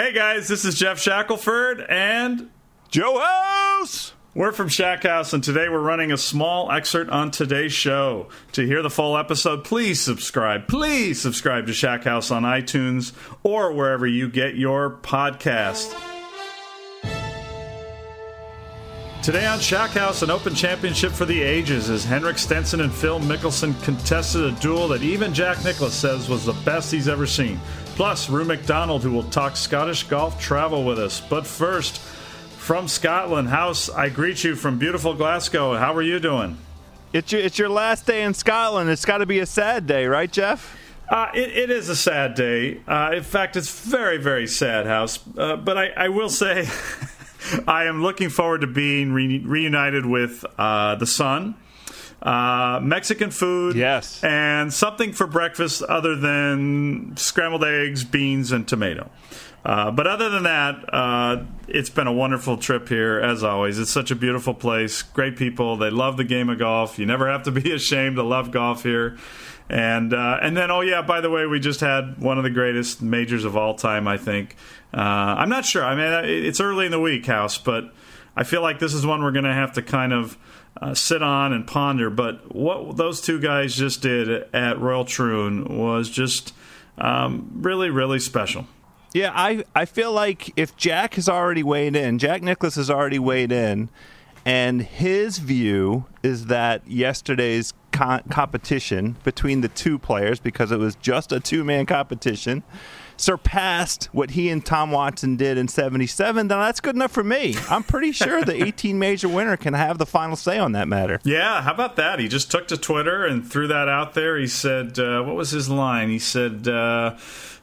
Hey guys, this is Geoff Shackelford and Joe House. We're from Shack House, and today we're running a small excerpt on today's show. To hear the full episode, please subscribe. Please subscribe to Shack House on iTunes or wherever you get your podcast. Today on Shack House, an open championship for the ages as Henrik Stenson and Phil Mickelson contested a duel that even Jack Nicklaus says was the best he's ever seen. Plus, Rue McDonald, who will talk Scottish golf travel with us. But first, from Scotland, House, I greet you from beautiful Glasgow. How are you doing? It's your, it's your last day in Scotland. It's got to be a sad day, right, Geoff? Uh, it, it is a sad day. Uh, in fact, it's very, very sad, House. Uh, but I, I will say. I am looking forward to being re- reunited with uh, the son. Uh, Mexican food, yes, and something for breakfast other than scrambled eggs, beans, and tomato. Uh, but other than that, uh, it's been a wonderful trip here, as always. It's such a beautiful place, great people. They love the game of golf. You never have to be ashamed to love golf here. And uh, and then oh yeah, by the way, we just had one of the greatest majors of all time. I think. Uh, I'm not sure. I mean, it's early in the week, House, but I feel like this is one we're going to have to kind of uh, sit on and ponder. But what those two guys just did at Royal Troon was just um, really, really special. Yeah, I I feel like if Jack has already weighed in, Jack Nicklaus has already weighed in, and his view is that yesterday's competition between the two players, because it was just a two man competition, surpassed what he and Tom Watson did in 77, then that's good enough for me. I'm pretty sure the 18 major winner can have the final say on that matter. Yeah, how about that? He just took to Twitter and threw that out there. He said, uh, what was his line? He said, uh,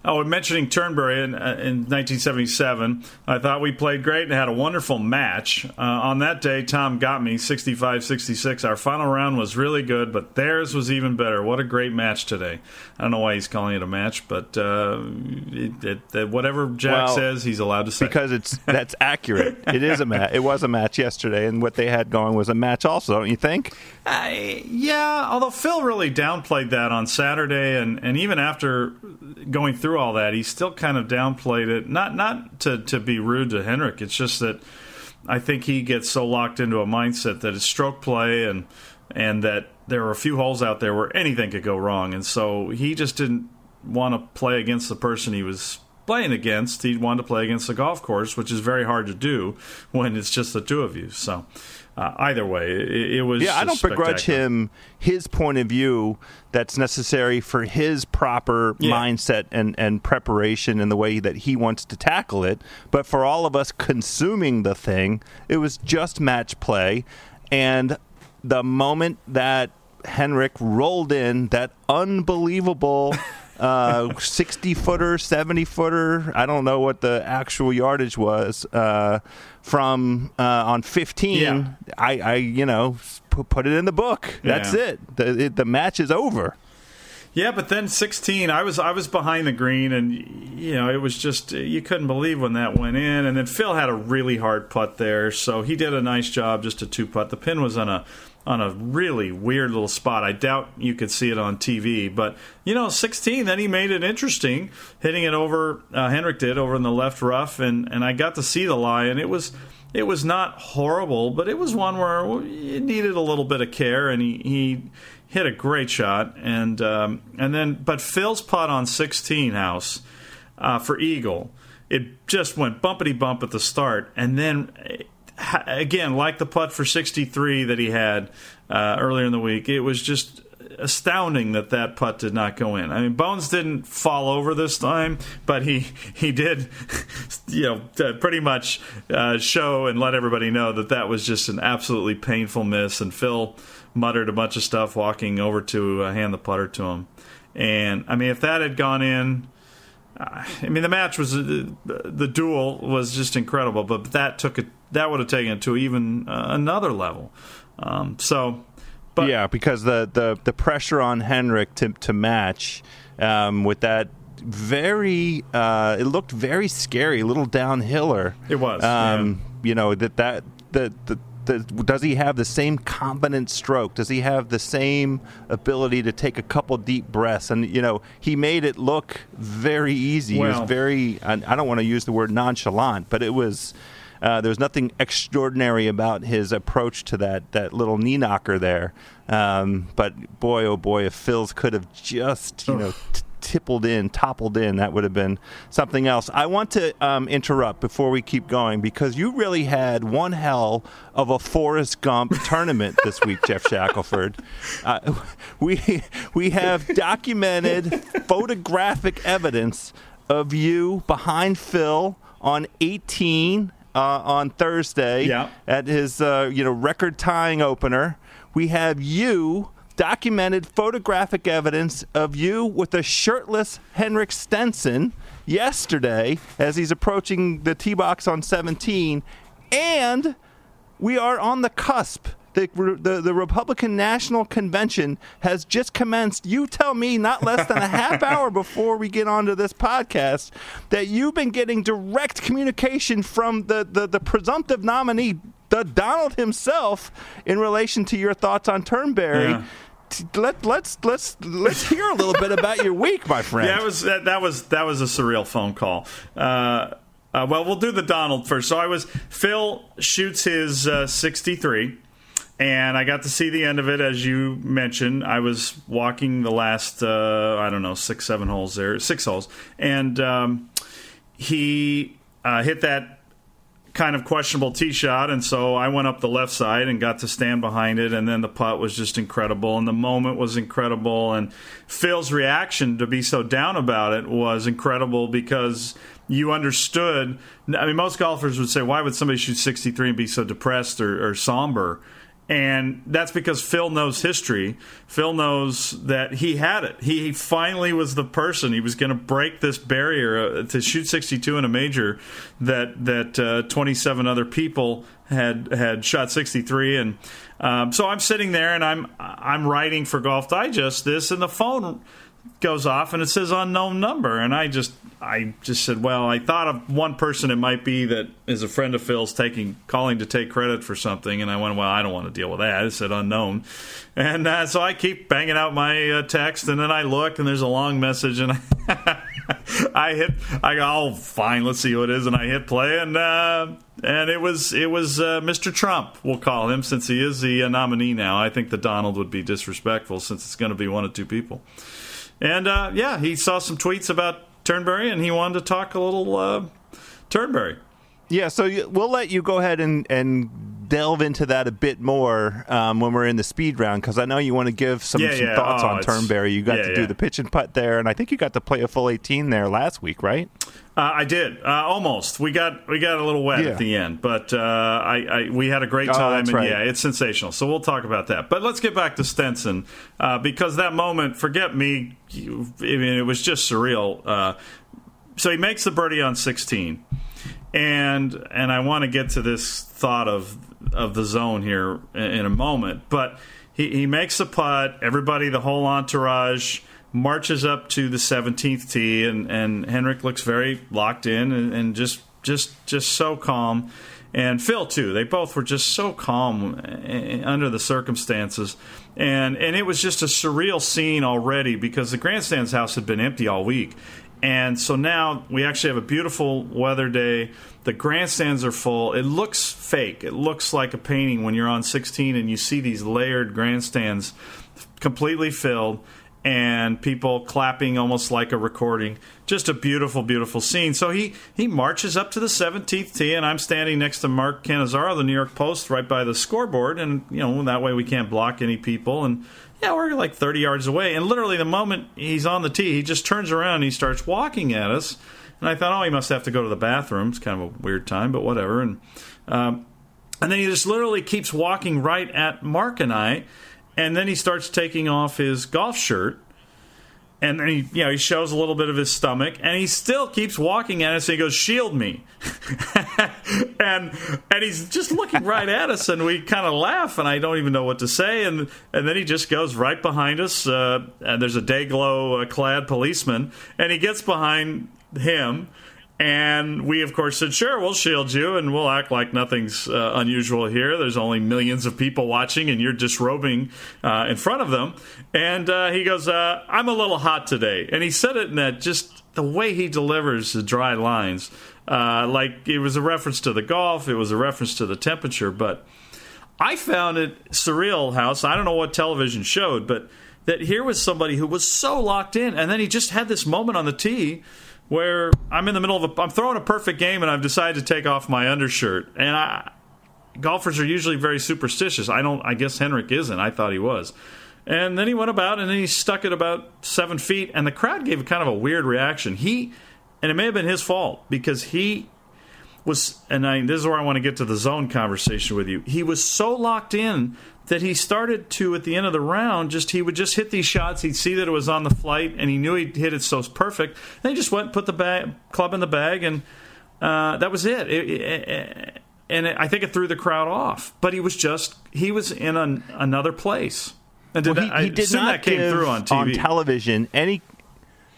Oh, mentioning Turnberry in, uh, in 1977, I thought we played great and had a wonderful match. Uh, on that day, Tom got me 65 66. Our final round was really good, but theirs was even better. What a great match today. I don't know why he's calling it a match, but uh, it, it, whatever Jack well, says, he's allowed to say. Because it's that's accurate. it is a match. It was a match yesterday, and what they had going was a match also, don't you think? yeah, although Phil really downplayed that on Saturday, and, and even after going through all that, he still kind of downplayed it. Not not to to be rude to Henrik. It's just that I think he gets so locked into a mindset that it's stroke play and and that there are a few holes out there where anything could go wrong, and so he just didn't want to play against the person he was playing against. He wanted to play against the golf course, which is very hard to do when it's just the two of you. So uh, either way, it, it was. Yeah, I don't begrudge him his point of view that's necessary for his proper yeah. mindset and, and preparation and the way that he wants to tackle it. But for all of us consuming the thing, it was just match play. And the moment that Henrik rolled in, that unbelievable. uh, 60 footer, 70 footer. I don't know what the actual yardage was. Uh, from uh, on 15, yeah. I, I, you know, put, put it in the book. That's yeah. it. The, it. the match is over. Yeah, but then 16, I was I was behind the green, and you know it was just you couldn't believe when that went in. And then Phil had a really hard putt there, so he did a nice job just a two putt. The pin was on a on a really weird little spot. I doubt you could see it on TV, but you know, 16. Then he made it interesting, hitting it over. Uh, Henrik did over in the left rough, and and I got to see the lie, and it was it was not horrible, but it was one where it needed a little bit of care, and he he hit a great shot, and um, and then but Phil's putt on 16 house uh, for eagle, it just went bumpity bump at the start, and then again, like the putt for 63 that he had uh, earlier in the week, it was just astounding that that putt did not go in. I mean, Bones didn't fall over this time, but he he did, you know, pretty much uh, show and let everybody know that that was just an absolutely painful miss. And Phil muttered a bunch of stuff walking over to uh, hand the putter to him. And I mean, if that had gone in. I mean, the match was uh, the duel was just incredible, but that took it that would have taken it to even uh, another level. Um, so, but yeah, because the, the, the pressure on Henrik to to match um, with that very uh, it looked very scary, a little downhiller. It was. Um, yeah. You know that that the, the the, does he have the same confident stroke? Does he have the same ability to take a couple deep breaths? And you know, he made it look very easy. Well, it was very. I, I don't want to use the word nonchalant, but it was. Uh, there was nothing extraordinary about his approach to that that little knee knocker there. Um, but boy, oh boy, if Phil's could have just you know t- tippled in, toppled in, that would have been something else. I want to um, interrupt before we keep going because you really had one hell of a Forrest Gump tournament this week, Geoff Shackelford. Uh, we we have documented photographic evidence of you behind Phil on 18 uh, on Thursday yeah. at his uh, you know record tying opener. We have you documented photographic evidence of you with a shirtless Henrik Stenson yesterday as he's approaching the tee box on 17. And we are on the cusp. The, the, the, Republican National Convention has just commenced. You tell me, not less than a half hour before we get onto this podcast, that you've been getting direct communication from the, the, the presumptive nominee, the Donald himself, in relation to your thoughts on Turnberry. Yeah let let's let's let's hear a little bit about your week, my friend. Yeah, was that, that was that was a surreal phone call. Uh, uh, well, we'll do the Donald first. So I was Phil shoots his uh, 63, and I got to see the end of it as you mentioned. I was walking the last uh, I don't know six seven holes there, six holes, and um, he uh, hit that kind of questionable tee shot, and so I went up the left side and got to stand behind it, and then the putt was just incredible, and the moment was incredible, and Phil's reaction to be so down about it was incredible because you understood. I mean, most golfers would say, "Why would somebody shoot 63 and be so depressed or, or somber?" And that's because Phil knows history. Phil knows that he had it. He finally was the person. He was going to break this barrier uh, to shoot 62 in a major that that uh, 27 other people had had shot 63. And um, so I'm sitting there and I'm I'm writing for Golf Digest this, and the phone goes off and it says unknown number and i just i just said well i thought of one person it might be that is a friend of phil's taking calling to take credit for something and i went well i don't want to deal with that it said unknown and uh, so i keep banging out my uh, text and then i look and there's a long message and I, I hit i go oh fine let's see who it is and i hit play and uh, and it was it was uh, Mr. Trump. We'll call him since he is the uh, nominee now. I think the Donald would be disrespectful since it's going to be one of two people. And uh, yeah, he saw some tweets about Turnberry, and he wanted to talk a little uh, Turnberry. Yeah, so we'll let you go ahead and, and delve into that a bit more um, when we're in the speed round because I know you want to give some, yeah, some yeah. thoughts oh, on Turnberry. You got yeah, to do the pitch and putt there, and I think you got to play a full 18 there last week, right? Uh, I did uh, almost. We got we got a little wet at the end, but uh, I, I, we had a great oh, time, and right. yeah, it's sensational. So we'll talk about that. But let's get back to Stenson uh, because that moment, forget me. You, I mean, it was just surreal. Uh, so he makes the birdie on 16 and and I want to get to this thought of of the zone here in, a moment, but he, he makes the putt. Everybody, the whole entourage marches up to the 17th tee, and and Henrik looks very locked in and, and just just just so calm. And Phil too. They both were just so calm eh, under the circumstances, and and it was just a surreal scene already because the grandstands house had been empty all week, and so now we actually have a beautiful weather day. The grandstands are full. It looks fake. It looks like a painting when you're on 16 and you see these layered grandstands completely filled and people clapping almost like a recording. Just a beautiful, beautiful scene. So he, he marches up to the 17th tee, and I'm standing next to Mark Cannizzaro, the New York Post, right by the scoreboard. And, you know, that way we can't block any people. And yeah, we're like 30 yards away. And literally, the moment he's on the tee, he just turns around and he starts walking at us. And I thought, oh, he must have to go to the bathroom. It's kind of a weird time, but whatever. And um, and then he just literally keeps walking right at Mark and I. And then he starts taking off his golf shirt. And then he you know he shows a little bit of his stomach. And he still keeps walking at us. And he goes shield me. And and he's just looking right at us. And we kind of laugh. And i don't even know what to say. And and then he just goes right behind us. Uh, and there's a day glow uh, clad policeman. And he gets behind him And we, of course, said, sure, we'll shield you and we'll act like nothing's uh, unusual here. There's only millions of people watching and you're disrobing uh, in front of them. And uh, he goes, uh, I'm a little hot today. And he said it in that just the way he delivers the dry lines. Uh, like it was a reference to the golf, it was a reference to the temperature. But I found it surreal, House. I don't know what television showed, but that here was somebody who was so locked in. And then he just had this moment on the tee where I'm in the middle of a, I'm throwing a perfect game and I've decided to take off my undershirt. And I, golfers are usually very superstitious. I don't, I guess Henrik isn't. I thought he was. And then he went about and then he stuck it about seven feet and the crowd gave kind of a weird reaction. He, and it may have been his fault because he was, and I, this is where I want to get to the zone conversation with you. He was so locked in that he started to at the end of the round just he would just hit these shots. He'd see that it was on the flight and he knew he'd hit it so perfect. And he just went and put the bag, club in the bag and uh, that was it, it, it and it, I think it threw the crowd off. But he was just he was in an, another place. And did well, he, that, he did not that came through on, TV. on television any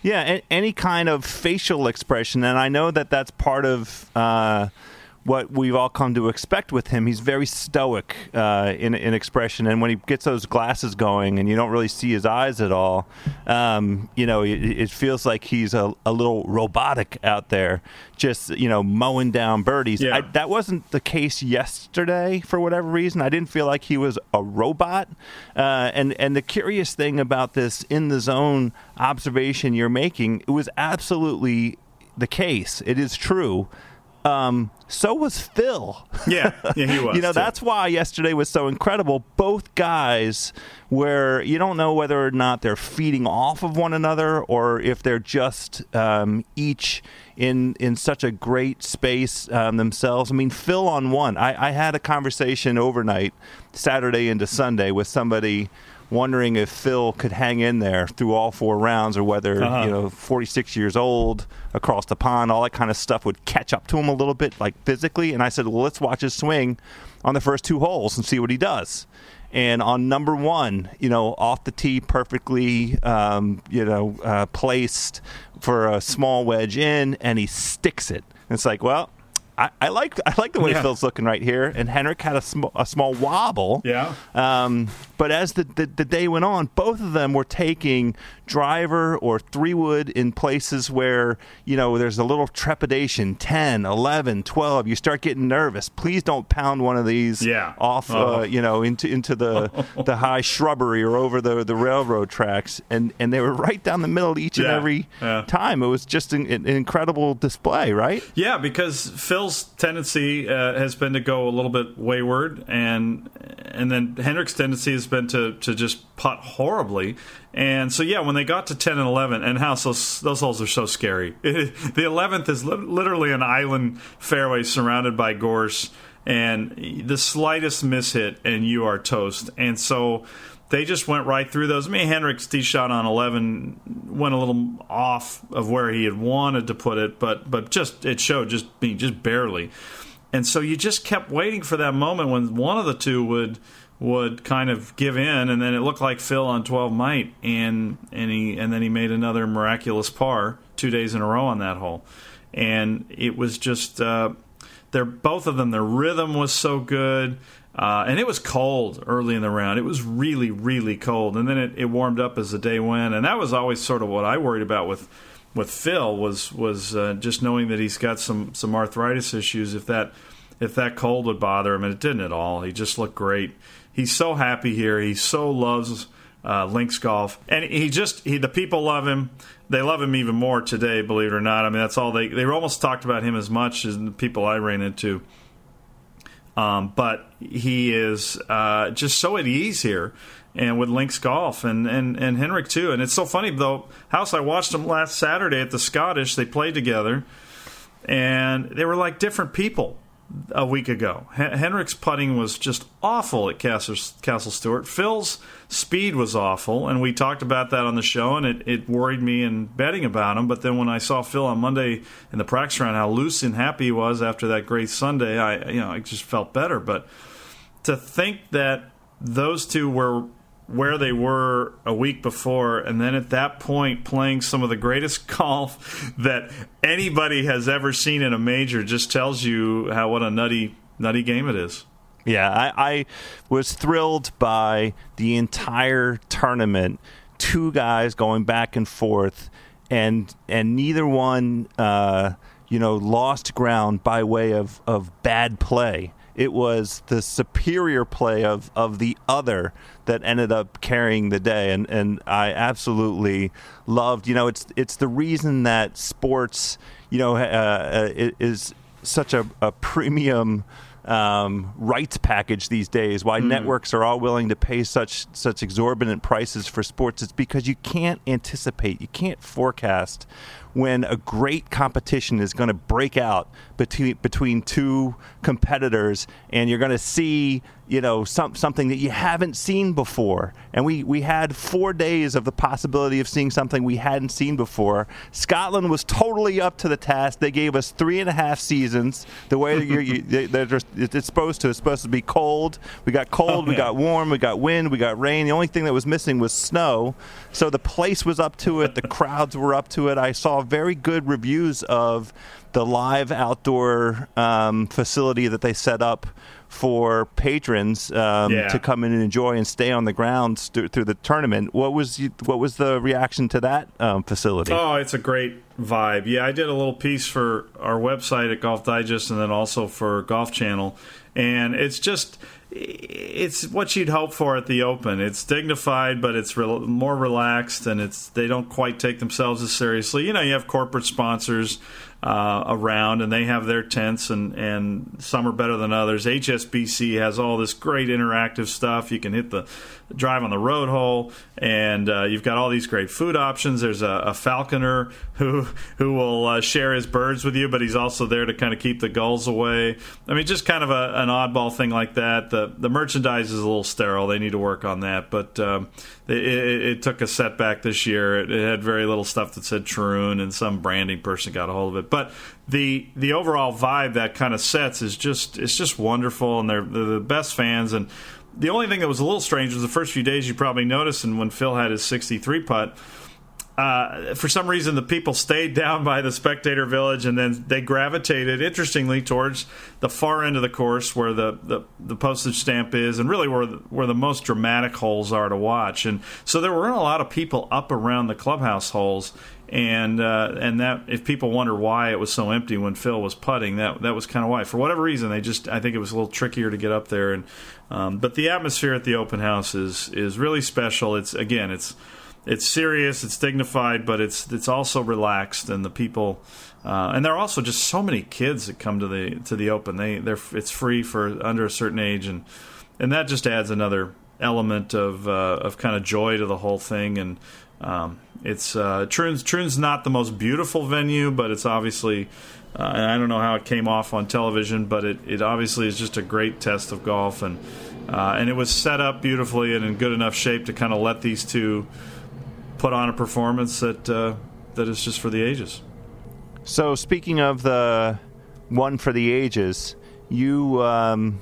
yeah any kind of facial expression. And I know that that's part of uh, what we've all come to expect with him. He's very stoic uh, in, in expression, and when he gets those glasses going, and you don't really see his eyes at all, um, you know, it, it, feels like he's a, a, little robotic out there, just you know, mowing down birdies. Yeah. I, that wasn't the case yesterday for whatever reason. I didn't feel like he was a robot. Uh, and and the curious thing about this in the zone observation you're making, it was absolutely the case. It is true um, so was Phil. Yeah, yeah, he was. you know, too. that's why yesterday was so incredible. Both guys, where you don't know whether or not they're feeding off of one another or if they're just um, each in in such a great space um, themselves. I mean, Phil on one. I, I had a conversation overnight, Saturday into Sunday, with somebody wondering if Phil could hang in there through all four rounds, or whether uh-huh. you know, 46 years old across the pond, all that kind of stuff would catch up to him a little bit, like physically. And I said, well, let's watch his swing on the first two holes and see what he does. And on number one, you know, off the tee, perfectly, um, you know, uh, placed for a small wedge in, and he sticks it. And it's like, well, I, I, like I like the way yeah. Phil's looking right here, and Henrik had a, sm- a small wobble. Yeah. Um, but as the, the, the day went on, both of them were taking driver or three wood in places where you know there's a little trepidation 10 11 12 you start getting nervous please don't pound one of these yeah. off uh, oh. you know into into the the high shrubbery or over the the railroad tracks and and they were right down the middle each yeah. and every yeah. time it was just an, an, incredible display right yeah because Phil's tendency uh, has been to go a little bit wayward and and then Henrik's tendency has been to to just putt horribly and so, yeah, when they got to 10 and 11, and how those, those holes are so scary. It, the 11th is li- literally an island fairway surrounded by gorse, and the slightest mishit, and you are toast. And so they just went right through those. I mean, Henrik's tee shot on 11 went a little off of where he had wanted to put it, but but just it showed just just barely. And so you just kept waiting for that moment when one of the two would – would kind of give in, and then it looked like Phil on 12 might, and and he and then he made another miraculous par two days in a row on that hole, and it was just uh, they're both of them. Their rhythm was so good. Uh, and it was cold early in the round. It was really, really cold, and then it, it warmed up as the day went. And that was always sort of what I worried about with with Phil was was uh, just knowing that he's got some some arthritis issues. If that if that cold would bother him, and it didn't at all. He just looked great he's so happy here. He so loves uh, links golf, and he just he the people love him. They love him even more today, believe it or not. I mean, that's all they they almost talked about him as much as the people I ran into. Um, but he is uh, just so at ease here, and with Links Golf and, and and Henrik too. And it's so funny though. House I watched them last Saturday at the Scottish. They played together, and they were like different people a week ago. H- Henrik's putting was just awful at Castle, Castle Stuart. Phil's speed was awful, and we talked about that on the show, and it, it worried me in betting about him. But then when I saw Phil on Monday in the practice round, how loose and happy he was after that great Sunday, I you know I just felt better. But to think that those two were where they were a week before, and then at that point playing some of the greatest golf that anybody has ever seen in a major just tells you how what a nutty nutty game it is. Yeah, I, I was thrilled by the entire tournament. Two guys going back and forth, and and neither one, uh, you know, lost ground by way of of bad play. It was the superior play of, of the other that ended up carrying the day, and, and I absolutely loved. You know, it's it's the reason that sports, you know, uh, uh is such a, a premium um, rights package these days. Why mm. networks are all willing to pay such such exorbitant prices for sports? It's because you can't anticipate, you can't forecast when a great competition is going to break out between between two competitors, and you're going to see you know some, something that you haven't seen before. And we we had four days of the possibility of seeing something we hadn't seen before. Scotland was totally up to the task. They gave us three and a half seasons. The way you're, you, they're just, it's supposed to. It's supposed to be cold. We got cold. Oh, we got warm. We got wind. We got rain. The only thing that was missing was snow. So the place was up to it. The crowds were up to it. I saw very good reviews of the live outdoor um, facility that they set up for patrons um, yeah. to come in and enjoy and stay on the grounds th- through the tournament. What was you, what was the reaction to that um, facility? Oh, it's a great vibe. Yeah, I did a little piece for our website at Golf Digest and then also for Golf Channel, and it's just it's what you'd hope for at the Open. It's dignified, but it's re- more relaxed, and it's they don't quite take themselves as seriously. You know, you have corporate sponsors uh, around, and they have their tents, and and some are better than others. HSBC has all this great interactive stuff. You can hit the drive on the road hole, and uh, you've got all these great food options. There's a, a falconer who who will uh, share his birds with you, but he's also there to kind of keep the gulls away. I mean, just kind of a, an oddball thing like that. The the merchandise is a little sterile. They need to work on that, but um, it, it, it, took a setback this year. It, it, had very little stuff that said Troon, and some branding person got a hold of it. But the the overall vibe that kind of sets is just it's just wonderful, and they're, they're the best fans. And the only thing that was a little strange was the first few days you probably noticed, and when Phil had his 63 putt uh, for some reason, the people stayed down by the spectator village, and then they gravitated, interestingly, towards the far end of the course where the, the, the postage stamp is, and really where the, where the most dramatic holes are to watch. And so there weren't a lot of people up around the clubhouse holes, and uh, and that if people wonder why it was so empty when Phil was putting, that that was kind of why. For whatever reason, they just I think it was a little trickier to get up there. And um, but the atmosphere at the open house is is really special. It's again, it's it's serious, it's dignified, but it's it's also relaxed, and the people, uh, and there are also just so many kids that come to the to the open. They they're it's free for under a certain age, and and that just adds another element of uh, of kind of joy to the whole thing. And um, it's uh, Troon's Troon's not the most beautiful venue, but it's obviously. Uh, I don't know how it came off on television, but it, it obviously is just a great test of golf, and uh, and it was set up beautifully and in good enough shape to kind of let these two put on a performance that uh, that is just for the ages. So speaking of the one for the ages, you um,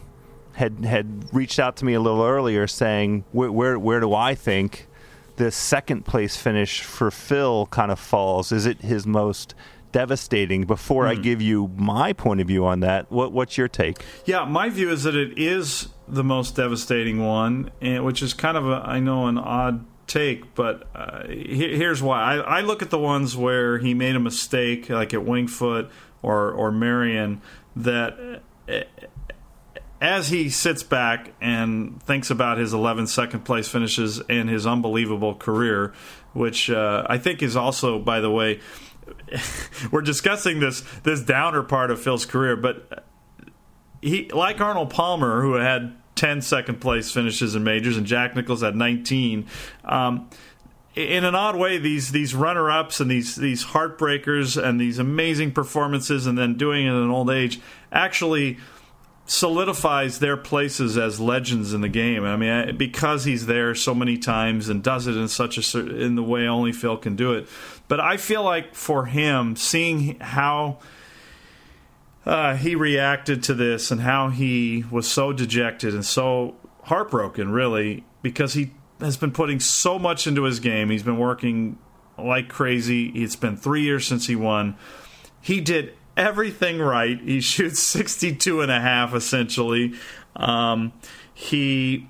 had had reached out to me a little earlier saying where where, where do I think the second place finish for Phil kind of falls? Is it his most devastating. Before mm. I hmm. give you my point of view on that, what, what's your take? Yeah, my view is that it is the most devastating one, and, which is kind of a, I know an odd take, but uh, here's why. I, I, look at the ones where he made a mistake, like at Wingfoot or or Merion, that uh, as he sits back and thinks about his 11 second place finishes and his unbelievable career, which uh, I think is also, by the way, we're discussing this this downer part of Phil's career, but he like Arnold Palmer, who had 10 second place finishes in majors, and Jack Nicklaus had 19. Um, in an odd way, these these runner ups and these these heartbreakers and these amazing performances, and then doing it in an old age, actually solidifies their places as legends in the game. I mean, because he's there so many times and does it in such a in the way only Phil can do it. But I feel like for him, seeing how uh, he reacted to this and how he was so dejected and so heartbroken, really, because he has been putting so much into his game. He's been working like crazy. It's been three years since he won. He did everything right. He shoots 62 and a half essentially. Um, he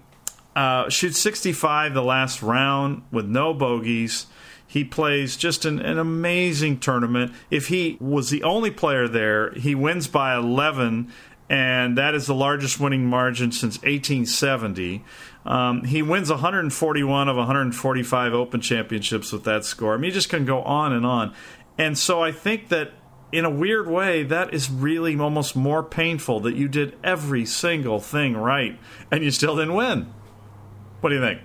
uh, shoots 65 the last round with no bogeys. He plays just an, an, amazing tournament. If he was the only player there, he wins by 11, and that is the largest winning margin since 1870. Um, he wins 141 of 145 Open Championships with that score. I mean, just can go on and on. And so I think that in a weird way, that is really almost more painful that you did every single thing right and you still didn't win. What do you think?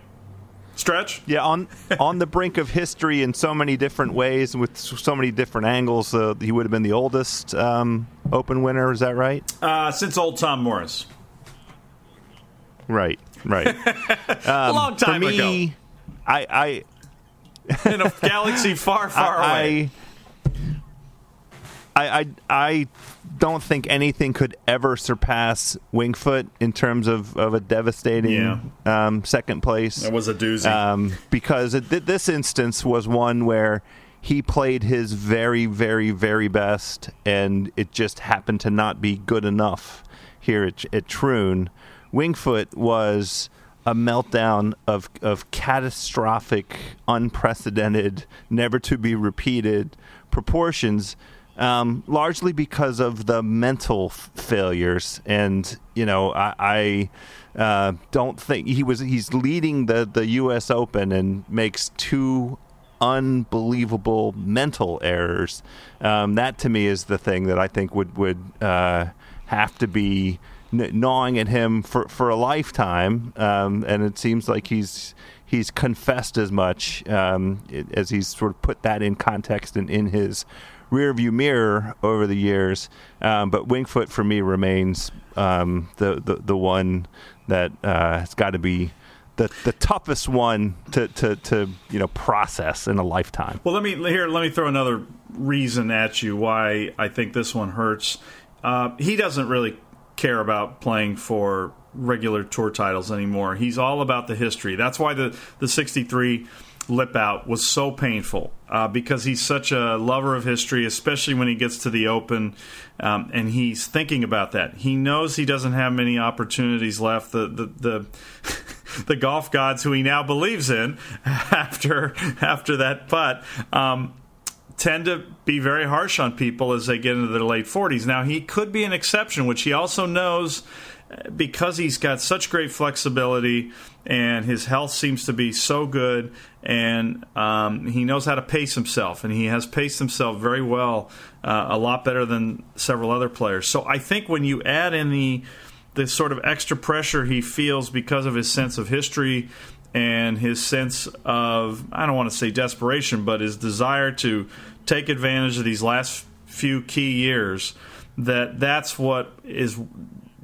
Stretch? Yeah, on on the brink of history in so many different ways, with so many different angles. Uh, he would have been the oldest um, Open winner. Is that right? Uh, since old Tom Morris. Right. Right. Um, a long time for me, ago. I, I in a galaxy far, far I, away. I, I, I don't think anything could ever surpass Wingfoot in terms of, of a devastating Yeah. um, second place. That was a doozy. um, because it, th- this instance was one where he played his very, very, very best, and it just happened to not be good enough here at, at Troon. Wingfoot was a meltdown of of catastrophic, unprecedented, never to be repeated proportions. Um, largely because of the mental f- failures, and you know, I, I uh, don't think he was. He's leading the the U.S. Open and makes two unbelievable mental errors. Um, that to me is the thing that I think would would uh, have to be gnawing at him for, for a lifetime. Um, and it seems like he's he's confessed as much um, as he's sort of put that in context and in his rearview mirror over the years. Um, but Wingfoot for me remains um, the, the the one that uh, has got to be the the toughest one to, to, to you know process in a lifetime. Well, let me here. Let me throw another reason at you why I think this one hurts. Uh, he doesn't really care about playing for regular tour titles anymore. He's all about the history. That's why the the '63 lip out was so painful uh, because he's such a lover of history, especially when he gets to the Open, um, and he's thinking about that. He knows he doesn't have many opportunities left. The the the, the golf gods, who he now believes in, after after that putt. Um, tend to be very harsh on people as they get into their late 40s. Now, he could be an exception, which he also knows because he's got such great flexibility and his health seems to be so good and um, he knows how to pace himself and he has paced himself very well uh, a lot better than several other players so i think when you add in the the sort of extra pressure he feels because of his sense of history and his sense of I don't want to say desperation, but his desire to take advantage of these last few key years. That that's what is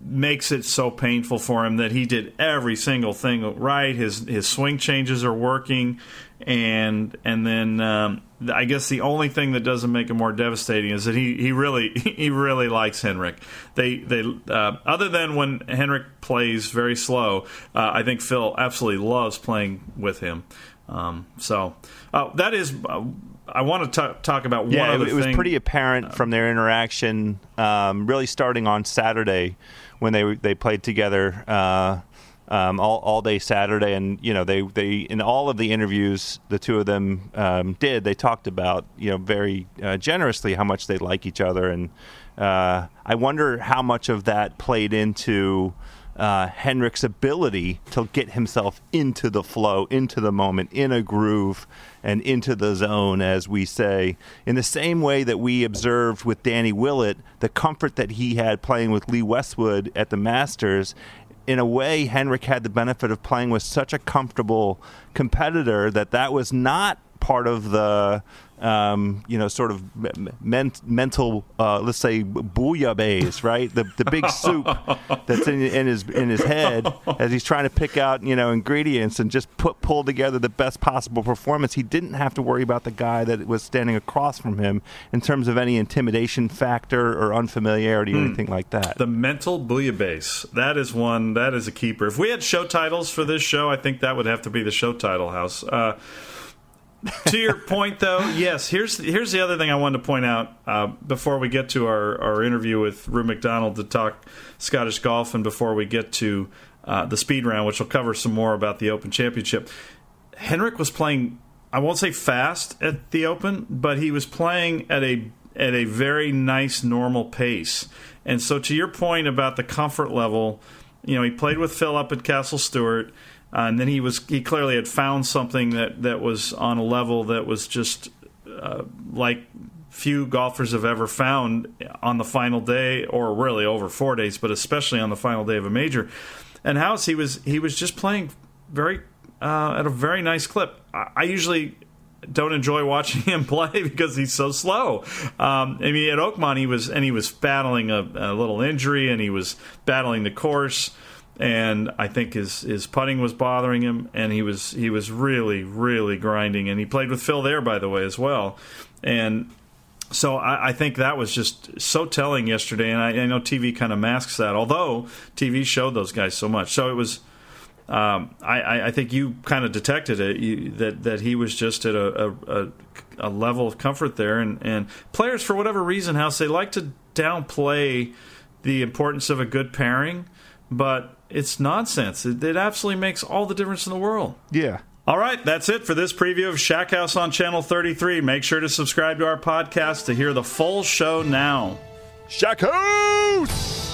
makes it so painful for him that he did every single thing right. His his swing changes are working, and and then um, I guess the only thing that doesn't make it more devastating is that he, he really he really likes Henrik. They they uh, other than when Henrik plays very slow, uh, I think Phil absolutely loves playing with him. Um, so uh, that is. Uh, I want to t- talk about one yeah, it, it was pretty apparent from their interaction, um, really starting on Saturday when they they played together uh, um, all all day Saturday, and you know they they in all of the interviews the two of them um, did, they talked about you know very uh, generously how much they like each other, and uh, I wonder how much of that played into. Uh, Henrik's ability to get himself into the flow, into the moment, in a groove, and into the zone, as we say. In the same way that we observed with Danny Willett, the comfort that he had playing with Lee Westwood at the Masters. In a way, Henrik had the benefit of playing with such a comfortable competitor that that was not part of the um, you know, sort of men- mental, uh, let's say, bouillabaisse, right? The the big soup that's in, in his in his head as he's trying to pick out you know ingredients and just put pull together the best possible performance. He didn't have to worry about the guy that was standing across from him in terms of any intimidation factor or unfamiliarity or mm. anything like that. The mental bouillabaisse that is one that is a keeper. If we had show titles for this show, I think that would have to be the show title house. Uh, to your point, though, yes. Here's here's the other thing I wanted to point out uh, before we get to our, our interview with Rue McDonald to talk Scottish golf, and before we get to uh, the speed round, which will cover some more about the Open Championship. Henrik was playing. I won't say fast at the Open, but he was playing at a at a very nice normal pace. And so, to your point about the comfort level, you know, he played with Phil up at Castle Stuart. Uh, and then he was he clearly had found something that, that was on a level that was just uh, like few golfers have ever found on the final day, or really over four days, but especially on the final day of a major. And House, he was he was just playing very uh, at a very nice clip. I, I, usually don't enjoy watching him play because he's so slow. Um, I mean, at Oakmont, he was and he was battling a, a little injury, and he was battling the course and I think his his putting was bothering him, and he was he was really really grinding. And he played with Phil there, by the way, as well. And so I, I think that was just so telling yesterday. And I, I know TV kind of masks that, although TV showed those guys so much. So it was. Um, I, I, think you kind of detected it you, that that he was just at a, a, a level of comfort there, and, and players for whatever reason, House they like to downplay the importance of a good pairing, but it's nonsense. It, it absolutely makes all the difference in the world. Yeah. All right, that's it for this preview of Shack House on Channel 33. Make sure to subscribe to our podcast to hear the full show now. Shack House!